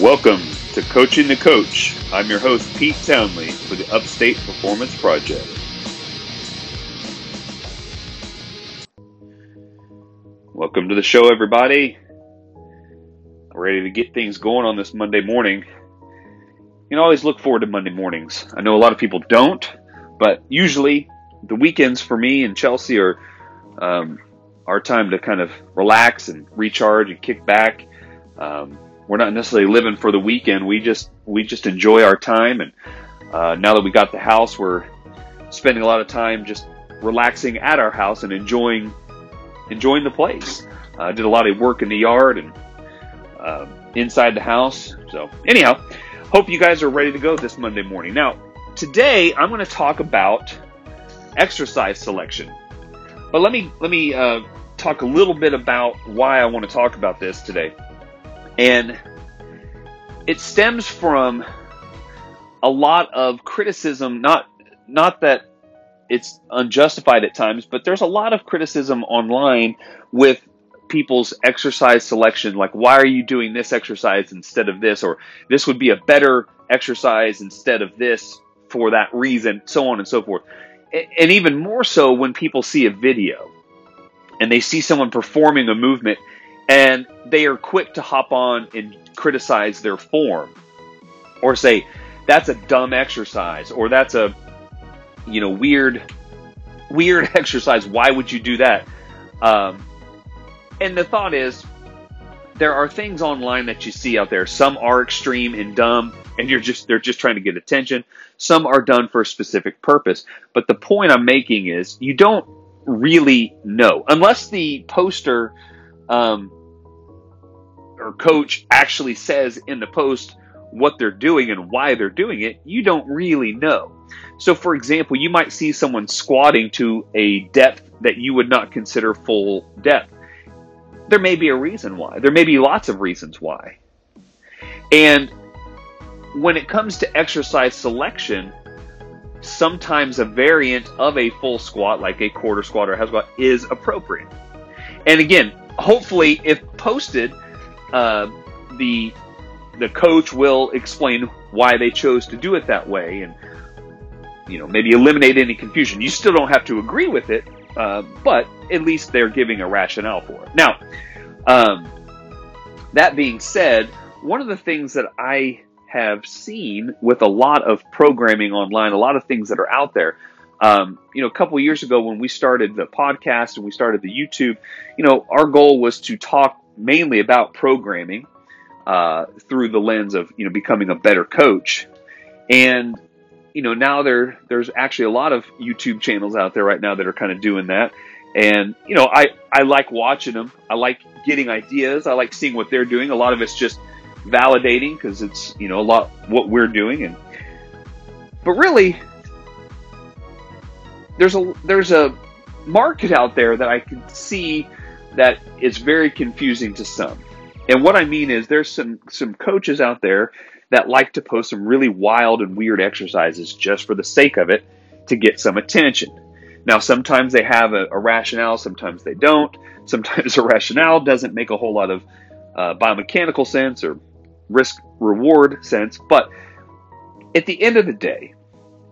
Welcome to Coaching the Coach. I'm your host, Pete Townley, for the Upstate Performance Project. Welcome to the show, everybody. Ready to get things going on this Monday morning. You know, I always look forward to Monday mornings. I know a lot of people don't, but usually the weekends for me and Chelsea are um, our time to kind of relax and recharge and kick back. Um, we're not necessarily living for the weekend. We just we just enjoy our time, and uh, now that we got the house, we're spending a lot of time just relaxing at our house and enjoying enjoying the place. I uh, did a lot of work in the yard and uh, inside the house. So anyhow, hope you guys are ready to go this Monday morning. Now, today I'm going to talk about exercise selection, but let me let me uh, talk a little bit about why I want to talk about this today. And it stems from a lot of criticism, not not that it's unjustified at times, but there's a lot of criticism online with people's exercise selection like why are you doing this exercise instead of this? or this would be a better exercise instead of this for that reason so on and so forth. And even more so when people see a video and they see someone performing a movement and they are quick to hop on and criticize their form or say that's a dumb exercise or that's a you know weird weird exercise. Why would you do that? Um, and the thought is there are things online that you see out there. Some are extreme and dumb and you're just they're just trying to get attention. Some are done for a specific purpose. But the point i'm making is you don't really know. Unless the poster um, or coach actually says in the post what they're doing and why they're doing it, you don't really know. So, for example, you might see someone squatting to a depth that you would not consider full depth. There may be a reason why. There may be lots of reasons why. And when it comes to exercise selection, sometimes a variant of a full squat, like a quarter squat or a half squat, is appropriate. And again, hopefully, if posted, uh, the the coach will explain why they chose to do it that way, and you know maybe eliminate any confusion. You still don't have to agree with it, uh, but at least they're giving a rationale for it. Now, um, that being said, one of the things that I have seen with a lot of programming online, a lot of things that are out there. Um, you know, a couple years ago when we started the podcast and we started the YouTube, you know, our goal was to talk mainly about programming uh, through the lens of you know becoming a better coach. And you know now there there's actually a lot of YouTube channels out there right now that are kind of doing that. And you know I I like watching them. I like getting ideas. I like seeing what they're doing. A lot of it's just validating because it's you know a lot what we're doing and but really there's a there's a market out there that I can see that is very confusing to some. And what I mean is there's some some coaches out there that like to post some really wild and weird exercises just for the sake of it to get some attention. Now, sometimes they have a, a rationale, sometimes they don't. Sometimes a rationale doesn't make a whole lot of uh, biomechanical sense or risk reward sense. But at the end of the day,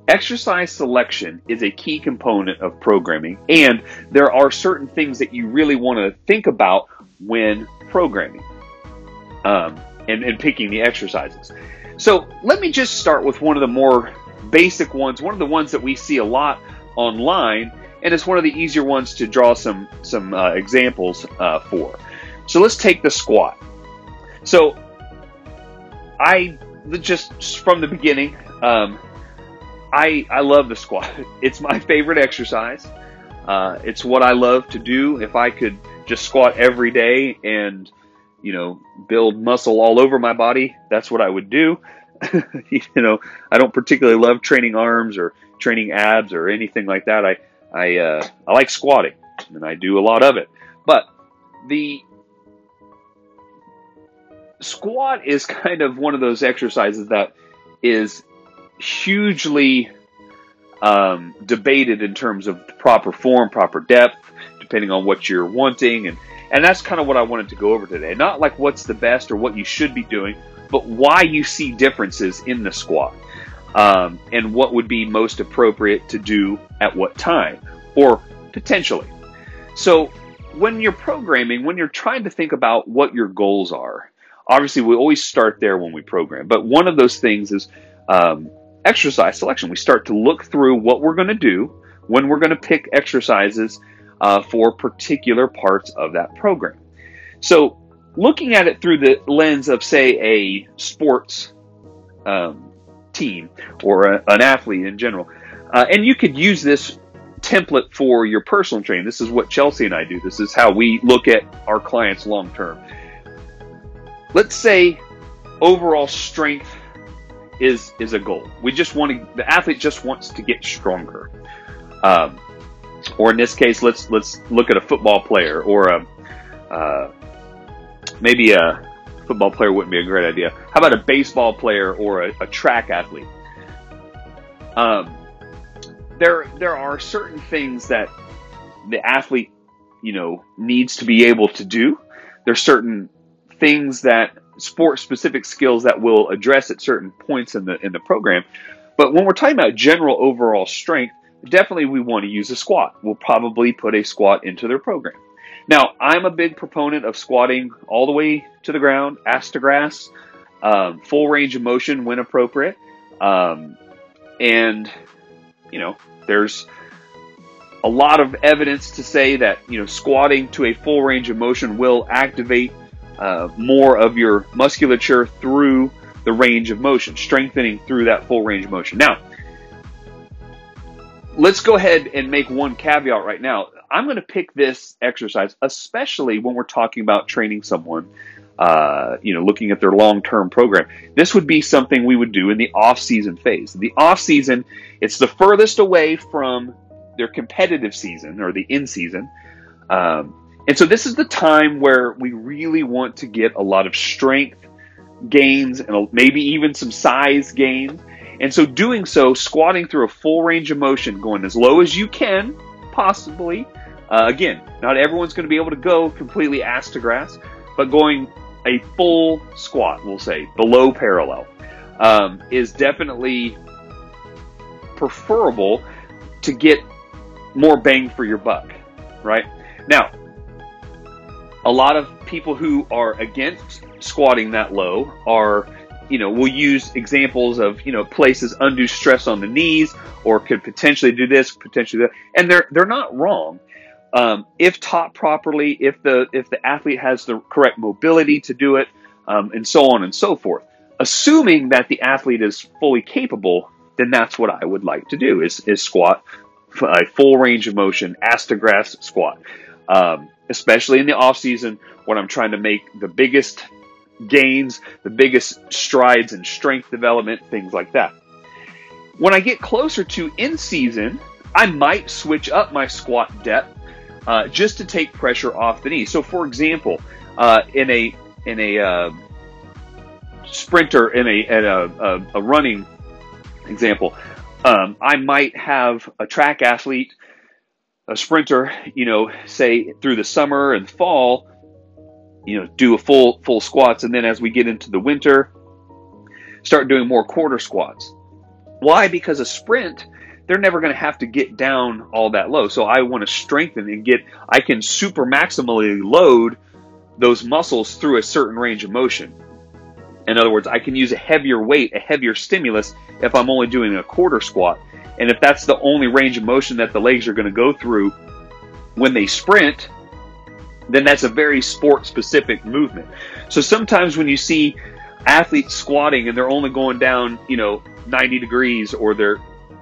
Exercise selection is a key component of programming, and there are certain things that you really want to think about when programming um, and, and picking the exercises. So let me just start with one of the more basic ones, one of the ones that we see a lot online, and it's one of the easier ones to draw some some uh, examples uh, for. So let's take the squat. So I just from the beginning, um, I I love the squat. It's my favorite exercise. Uh, it's what I love to do. If I could just squat every day and you know build muscle all over my body, that's what I would do. you know, I don't particularly love training arms or training abs or anything like that. I I uh, I like squatting and I do a lot of it. But the squat is kind of one of those exercises that is hugely um, debated in terms of proper form, proper depth, depending on what you're wanting, and and that's kind of what I wanted to go over today. Not like what's the best or what you should be doing, but why you see differences in the squat um, and what would be most appropriate to do at what time or potentially. So when you're programming, when you're trying to think about what your goals are, obviously we always start there when we program. But one of those things is um, exercise selection. We start to look through what we're going to do when we're going to pick exercises uh, for particular parts of that program. So looking at it through the lens of, say, a sports um, team or a, an athlete in general, uh, and you could use this template for your personal training. This is what Chelsea and I do. This is how we look at our clients long term. Let's say overall strength is is a goal. We just want to. The athlete just wants to get stronger. Um, or in this case, let's let's look at a football player or a uh, maybe a football player wouldn't be a great idea. How about a baseball player or a, a track athlete? Um, there there are certain things that the athlete you know needs to be able to do there's certain things that sport specific skills that will address at certain points in the in the program. But when we're talking about general overall strength definitely we want to use a squat. We'll probably put a squat into their program. Now i'm a big proponent of squatting all the way to the ground ass to grass um, full range of motion when appropriate. Um, and you know, there's a lot of evidence to say that, you know, squatting to a full range of motion will activate uh, more of your musculature through the range of motion, strengthening through that full range of motion. Now, let's go ahead and make one caveat right now. I'm going to pick this exercise, especially when we're talking about training someone uh, you know, looking at their long-term program. This would be something we would do in the off-season phase. The off-season, it's the furthest away from their competitive season or the in-season. Um, and so this is the time where we really want to get a lot of strength gains and maybe even some size gains. And so doing so, squatting through a full range of motion, going as low as you can, possibly. Uh, again, not everyone's going to be able to go completely ass to grass, but going a full squat, we'll say, below parallel, um, is definitely preferable to get more bang for your buck, right? Now, a lot of people who are against squatting that low are, you know, will use examples of, you know, places undue stress on the knees or could potentially do this, potentially that, and they're they're not wrong. Um, if taught properly, if the if the athlete has the correct mobility to do it, um, and so on and so forth. Assuming that the athlete is fully capable, then that's what I would like to do: is is squat a full range of motion, ass to grass squat. Um, especially in the off season when I'm trying to make the biggest gains, the biggest strides in strength development, things like that. When I get closer to in season, I might switch up my squat depth uh, just to take pressure off the knee. So, for example, uh, in a in a uh, sprinter in a at a, a, a running example, um, I might have a track athlete, a sprinter, you know, say through the summer and fall, you know, do a full full squats, and then as we get into the winter, start doing more quarter squats. Why? Because a sprint they're never going to have to get down all that low. So I want to strengthen and get, I can super maximally load those muscles through a certain range of motion. In other words, I can use a heavier weight, a heavier stimulus if I'm only doing a quarter squat. And if that's the only range of motion that the legs are going to go through when they sprint, then that's a very sport specific movement. So sometimes when you see athletes squatting and they're only going down, you know, 90 degrees or they're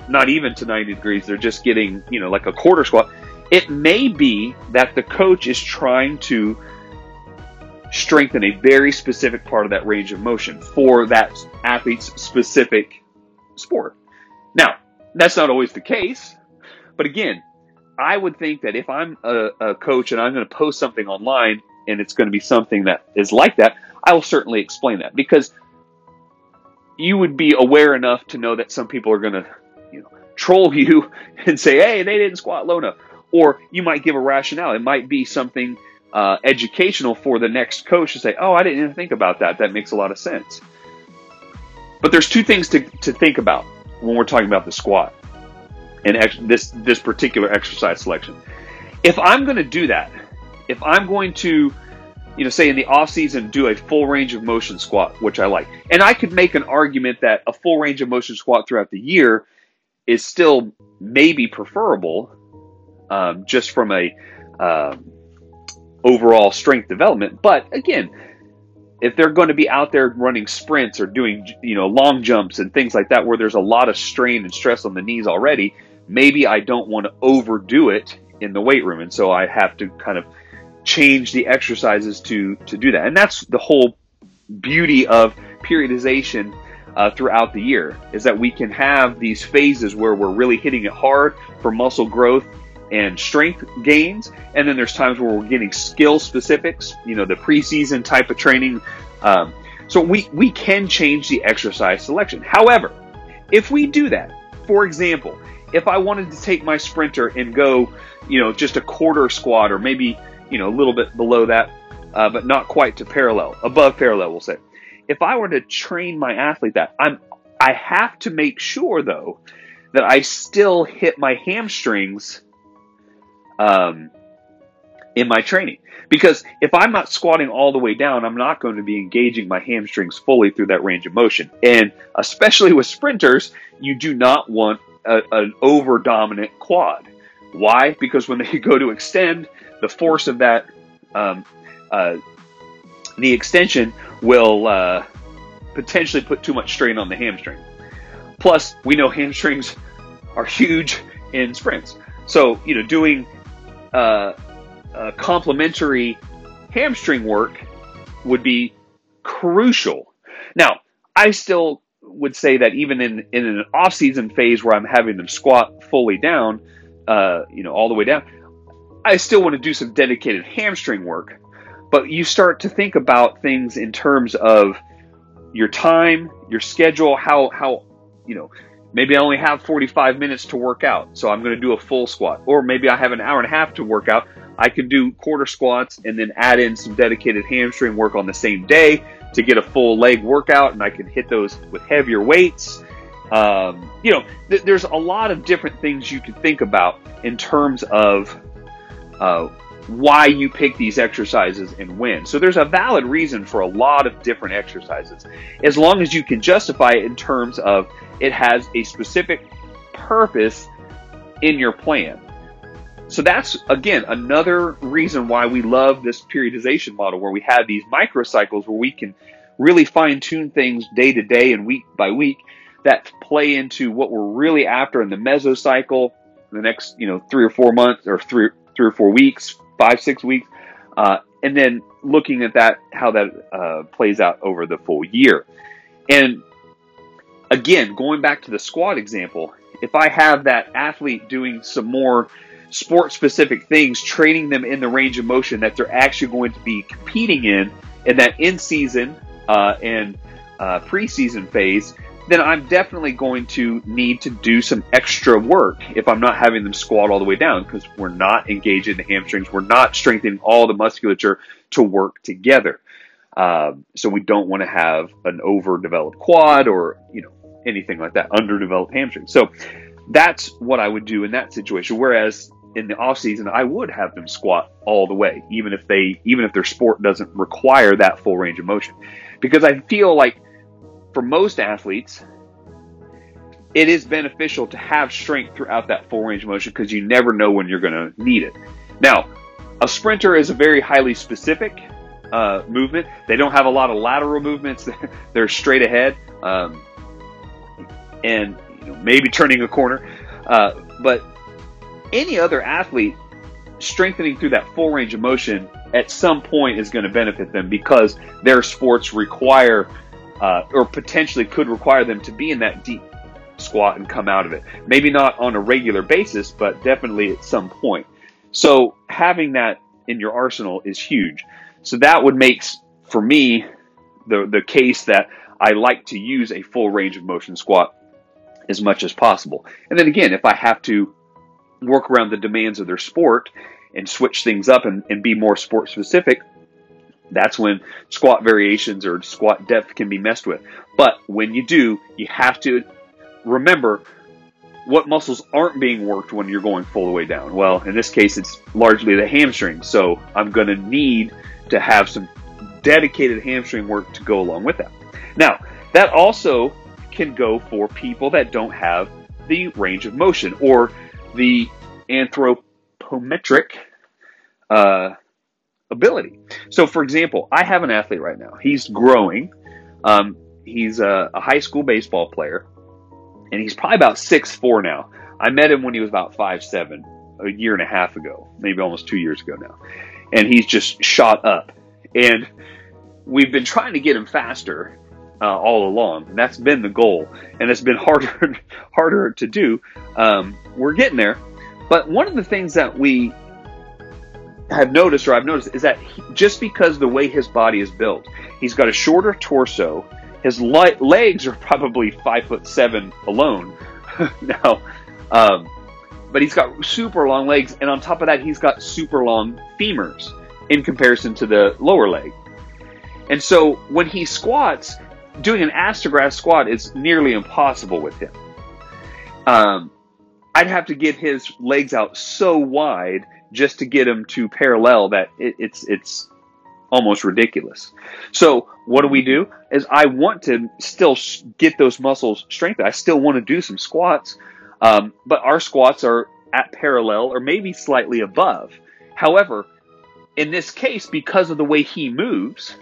not even to 90 degrees, they're just getting, you know, like a quarter squat. It may be that the coach is trying to strengthen a very specific part of that range of motion for that athlete's specific sport. Now, that's not always the case, but again, I would think that if I'm a, a coach and I'm going to post something online and it's going to be something that is like that, I will certainly explain that because you would be aware enough to know that some people are going to you know, troll you and say, hey, they didn't squat low enough. Or you might give a rationale. It might be something uh, educational for the next coach to say, oh, I didn't even think about that. That makes a lot of sense. But there's two things to, to think about when we're talking about the squat and ex- this this particular exercise selection. If I'm going to do that, if I'm going to you know, say in the off season, do a full range of motion squat, which I like. And I could make an argument that a full range of motion squat throughout the year is still maybe preferable, um, just from a um, overall strength development. But again, if they're going to be out there running sprints or doing you know long jumps and things like that, where there's a lot of strain and stress on the knees already, maybe I don't want to overdo it in the weight room, and so I have to kind of change the exercises to to do that. And that's the whole beauty of periodization uh, throughout the year is that we can have these phases where we're really hitting it hard for muscle growth and strength gains, and then there's times where we're getting skill specifics. You know, the preseason type of training. Um, so we we can change the exercise selection. However, if we do that, for example, if I wanted to take my sprinter and go, you know, just a quarter squat or maybe you know, a little bit below that, uh, but not quite to parallel, above parallel, we'll say. If I were to train my athlete that, I'm, I have to make sure though that I still hit my hamstrings, um, in my training. Because if I'm not squatting all the way down, I'm not going to be engaging my hamstrings fully through that range of motion. And especially with sprinters, you do not want a, an over dominant quad. Why? Because when they go to extend, the force of that um, uh, the extension will uh, potentially put too much strain on the hamstring. Plus, we know hamstrings are huge in sprints, so you know doing uh, complementary hamstring work would be crucial. Now, I still would say that even in in an off season phase where I'm having them squat fully down, uh, you know, all the way down, I still want to do some dedicated hamstring work, but you start to think about things in terms of your time, your schedule, how how you know, maybe I only have 45 minutes to work out, so I'm going to do a full squat, or maybe I have an hour and a half to work out. I can do quarter squats and then add in some dedicated hamstring work on the same day to get a full leg workout, and I can hit those with heavier weights. Um, you know, th- there's a lot of different things you can think about in terms of uh, why you pick these exercises and when. So there's a valid reason for a lot of different exercises, as long as you can justify it in terms of it has a specific purpose in your plan. So that's again another reason why we love this periodization model where we have these microcycles where we can really fine tune things day to day and week by week that play into what we're really after in the mesocycle, the next, you know, three or four months or three three or four weeks, five, six weeks, uh, and then looking at that, how that uh, plays out over the full year. And again, going back to the squat example, if I have that athlete doing some more sport specific things, training them in the range of motion that they're actually going to be competing in, in that in season uh, and uh, preseason phase, then I'm definitely going to need to do some extra work if I'm not having them squat all the way down because we're not engaging the hamstrings. We're not strengthening all the musculature to work together. Um, so we don't want to have an overdeveloped quad or, you know, anything like that, underdeveloped hamstring. So that's what I would do in that situation. Whereas in the off season, I would have them squat all the way, even if they, even if their sport doesn't require that full range of motion, because I feel like for most athletes, it is beneficial to have strength throughout that full range of motion because you never know when you're going to need it. Now, a sprinter is a very highly specific uh, movement. They don't have a lot of lateral movements. They're straight ahead, um, and you know, maybe turning a corner. Uh, but any other athlete strengthening through that full range of motion at some point is going to benefit them because their sports require uh, or potentially could require them to be in that deep squat and come out of it. Maybe not on a regular basis, but definitely at some point. So having that in your arsenal is huge. So that would make for me the the case that I like to use a full range of motion squat as much as possible. And then again, if I have to work around the demands of their sport and switch things up and, and be more sport specific, That's when squat variations or squat depth can be messed with. But when you do, you have to remember what muscles aren't being worked when you're going full the way down. Well, in this case, it's largely the hamstring. So I'm going to need to have some dedicated hamstring work to go along with that. Now, that also can go for people that don't have the range of motion or the anthropometric uh, ability. So, for example, I have an athlete right now. He's growing. Um, he's a, a, high school baseball player, and he's probably about six four now. I met him when he was about five seven, a year and a half ago, maybe almost two years ago now, and he's just shot up. And we've been trying to get him faster uh, all along, and that's been the goal. And it's been harder harder to do. Um, we're getting there, but one of the things that we have noticed, or I've noticed, is that he, just because the way his body is built, he's got a shorter torso. His legs are probably five foot seven alone now, um, but he's got super long legs, and on top of that, he's got super long femurs in comparison to the lower leg. And so when he squats, doing an grass squat is nearly impossible with him. Um, I'd have to get his legs out so wide just to get him to parallel that it, it's it's almost ridiculous. So what do we do? Is I want to still get those muscles strengthened. I still want to do some squats, um, but our squats are at parallel or maybe slightly above. However, in this case, because of the way he moves,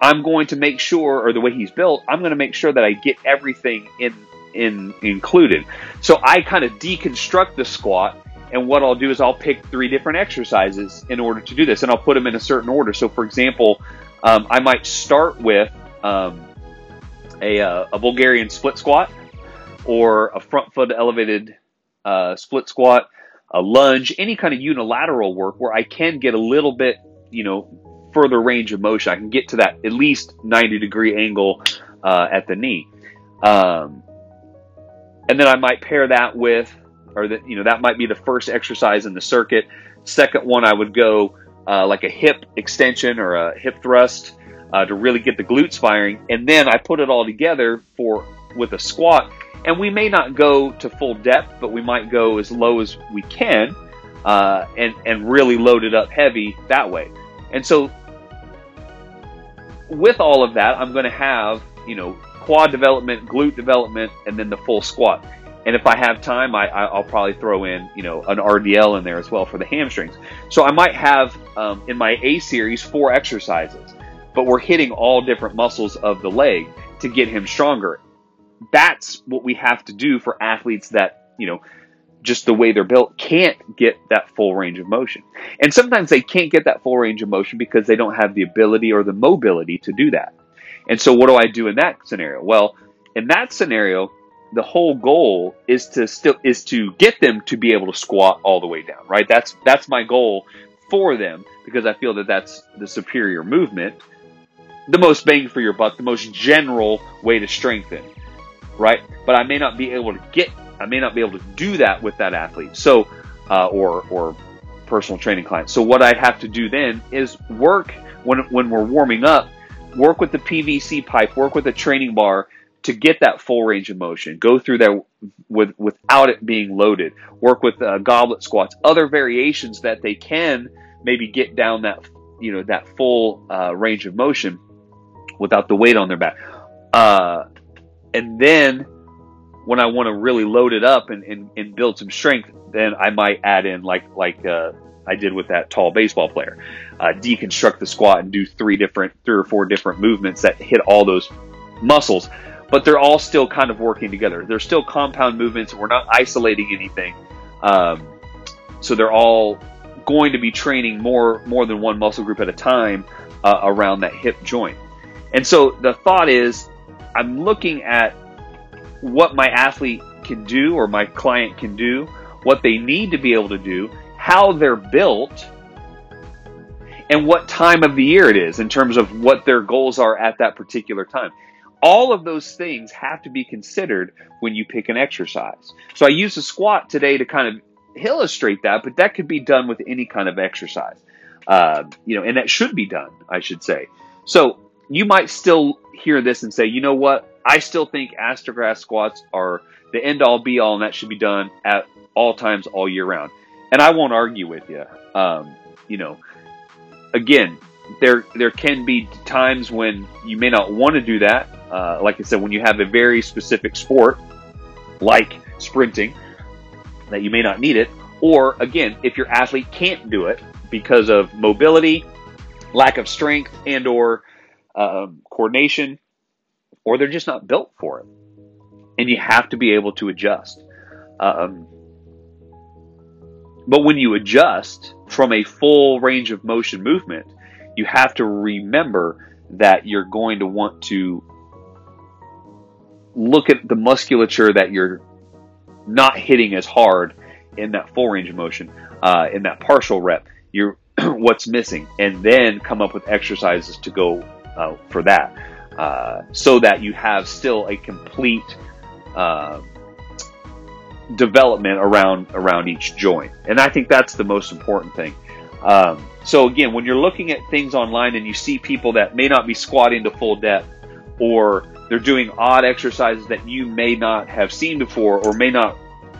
I'm going to make sure, or the way he's built, I'm going to make sure that I get everything in in included. So I kind of deconstruct the squat, and what I'll do is I'll pick three different exercises in order to do this, and I'll put them in a certain order. So, for example, um, I might start with um, a, uh, a Bulgarian split squat, or a front foot elevated uh, split squat, a lunge, any kind of unilateral work where I can get a little bit, you know, further range of motion. I can get to that at least 90 degree angle uh, at the knee. Um, and then I might pair that with, or that, you know, that might be the first exercise in the circuit. Second one, I would go uh, like a hip extension or a hip thrust uh, to really get the glutes firing. And then I put it all together for with a squat. And we may not go to full depth, but we might go as low as we can uh, and, and really load it up heavy that way. And so, with all of that, I'm going to have, you know, quad development, glute development, and then the full squat. And if I have time, I, will probably throw in, you know, an RDL in there as well for the hamstrings. So I might have um, in my A series four exercises, but we're hitting all different muscles of the leg to get him stronger. That's what we have to do for athletes that, you know, just the way they're built, can't get that full range of motion. And sometimes they can't get that full range of motion because they don't have the ability or the mobility to do that. And so, what do I do in that scenario? Well, in that scenario, the whole goal is to still is to get them to be able to squat all the way down. Right? That's that's my goal for them because I feel that that's the superior movement, the most bang for your buck, the most general way to strengthen. Right? But I may not be able to get I may not be able to do that with that athlete. So, uh, or or personal training client. So what I have to do then is work when when we're warming up, work with the PVC pipe, work with a training bar to get that full range of motion. Go through that with without it being loaded. Work with uh, goblet squats, other variations that they can maybe get down that you know that full uh, range of motion without the weight on their back. Uh, and then when I want to really load it up and, and, and, build some strength, then I might add in like like uh, I did with that tall baseball player, uh, deconstruct the squat and do three different, three or four different movements that hit all those muscles, but they're all still kind of working together. They're still compound movements. We're not isolating anything, um, so they're all going to be training more more than one muscle group at a time uh, around that hip joint. And so the thought is, I'm looking at what my athlete can do or my client can do, what they need to be able to do, how they're built, and what time of the year it is in terms of what their goals are at that particular time. All of those things have to be considered when you pick an exercise. So I use a squat today to kind of illustrate that, but that could be done with any kind of exercise. Uh, you know, and that should be done, I should say. So you might still hear this and say, you know what? I still think ass to grass squats are the end all be all, and that should be done at all times, all year round. And I won't argue with you. Um, you know, again, there there can be times when you may not want to do that. Uh, like I said, when you have a very specific sport, like sprinting, that you may not need it. Or again, if your athlete can't do it because of mobility, lack of strength, and or um, coordination, or they're just not built for it, and you have to be able to adjust. Um, but when you adjust from a full range of motion movement, you have to remember that you're going to want to look at the musculature that you're not hitting as hard in that full range of motion, uh, in that partial rep. You're what's missing, and then come up with exercises to go uh, for that, uh, so that you have still a complete uh, development around around each joint. And I think that's the most important thing. Um, so again, when you're looking at things online and you see people that may not be squatting to full depth, or they're doing odd exercises that you may not have seen before, or may not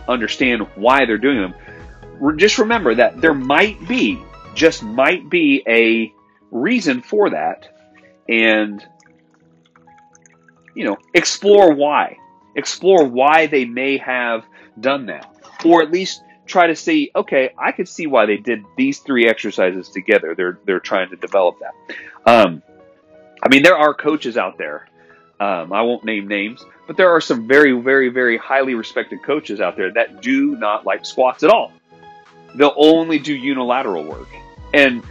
understand why they're doing them, just remember that there might be, just might be a reason for that, and you know, explore why. Explore why they may have done that, or at least try to see, okay, I could see why they did these three exercises together. They're they're trying to develop that. Um, I mean, there are coaches out there. Um, I won't name names, but there are some very, very, very highly respected coaches out there that do not like squats at all. They'll only do unilateral work, and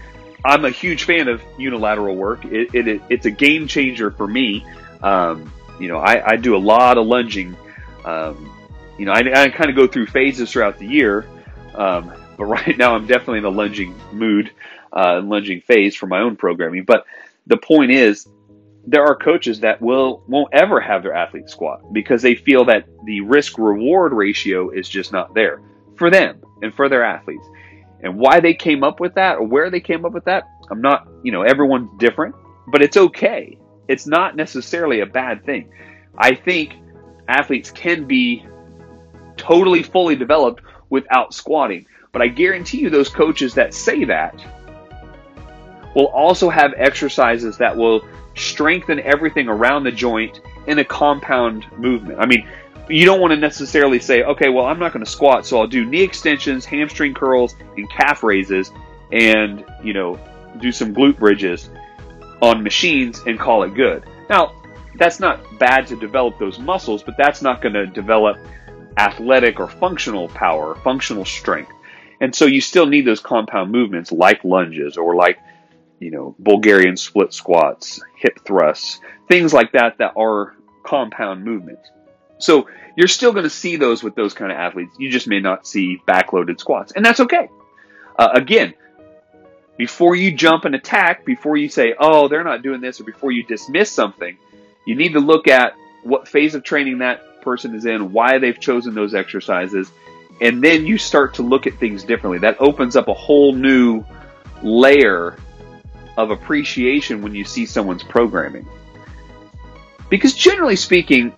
I'm a huge fan of unilateral work. It, it, it's a game changer for me. Um, you know, I, I, do a lot of lunging. Um, you know, I, I kind of go through phases throughout the year, um, but right now I'm definitely in a lunging mood, uh, and lunging phase for my own programming. But the point is, there are coaches that will won't ever have their athletes squat because they feel that the risk reward ratio is just not there for them and for their athletes. And why they came up with that or where they came up with that, I'm not, you know, everyone's different, but it's okay. It's not necessarily a bad thing. I think athletes can be totally fully developed without squatting. But I guarantee you, those coaches that say that will also have exercises that will strengthen everything around the joint in a compound movement. I mean, you don't want to necessarily say, okay, well, I'm not going to squat, so I'll do knee extensions, hamstring curls, and calf raises, and, you know, do some glute bridges on machines and call it good. Now, that's not bad to develop those muscles, but that's not going to develop athletic or functional power, functional strength. And so you still need those compound movements like lunges or like, you know, Bulgarian split squats, hip thrusts, things like that that are compound movements. So you're still going to see those with those kind of athletes. You just may not see backloaded squats, and that's okay. Uh, again, before you jump and attack, before you say, oh, they're not doing this, or before you dismiss something, you need to look at what phase of training that person is in, why they've chosen those exercises, and then you start to look at things differently. That opens up a whole new layer of appreciation when you see someone's programming. Because generally speaking,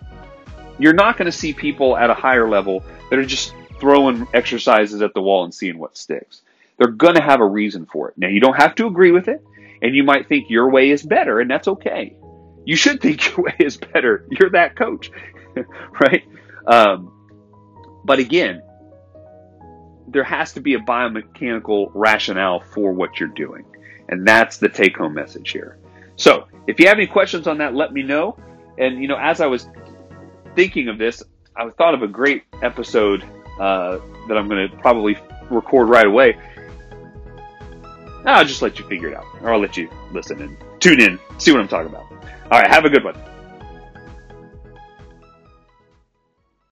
you're not going to see people at a higher level that are just throwing exercises at the wall and seeing what sticks. They're going to have a reason for it. Now, you don't have to agree with it, and you might think your way is better, and that's okay. You should think your way is better. You're that coach. right? Um, but again, there has to be a biomechanical rationale for what you're doing. And that's the take home message here. So if you have any questions on that, let me know. And, you know, as I was thinking of this, I thought of a great episode uh, that I'm going to probably record right away. I'll just let you figure it out, or I'll let you listen and tune in, see what I'm talking about. All right, have a good one.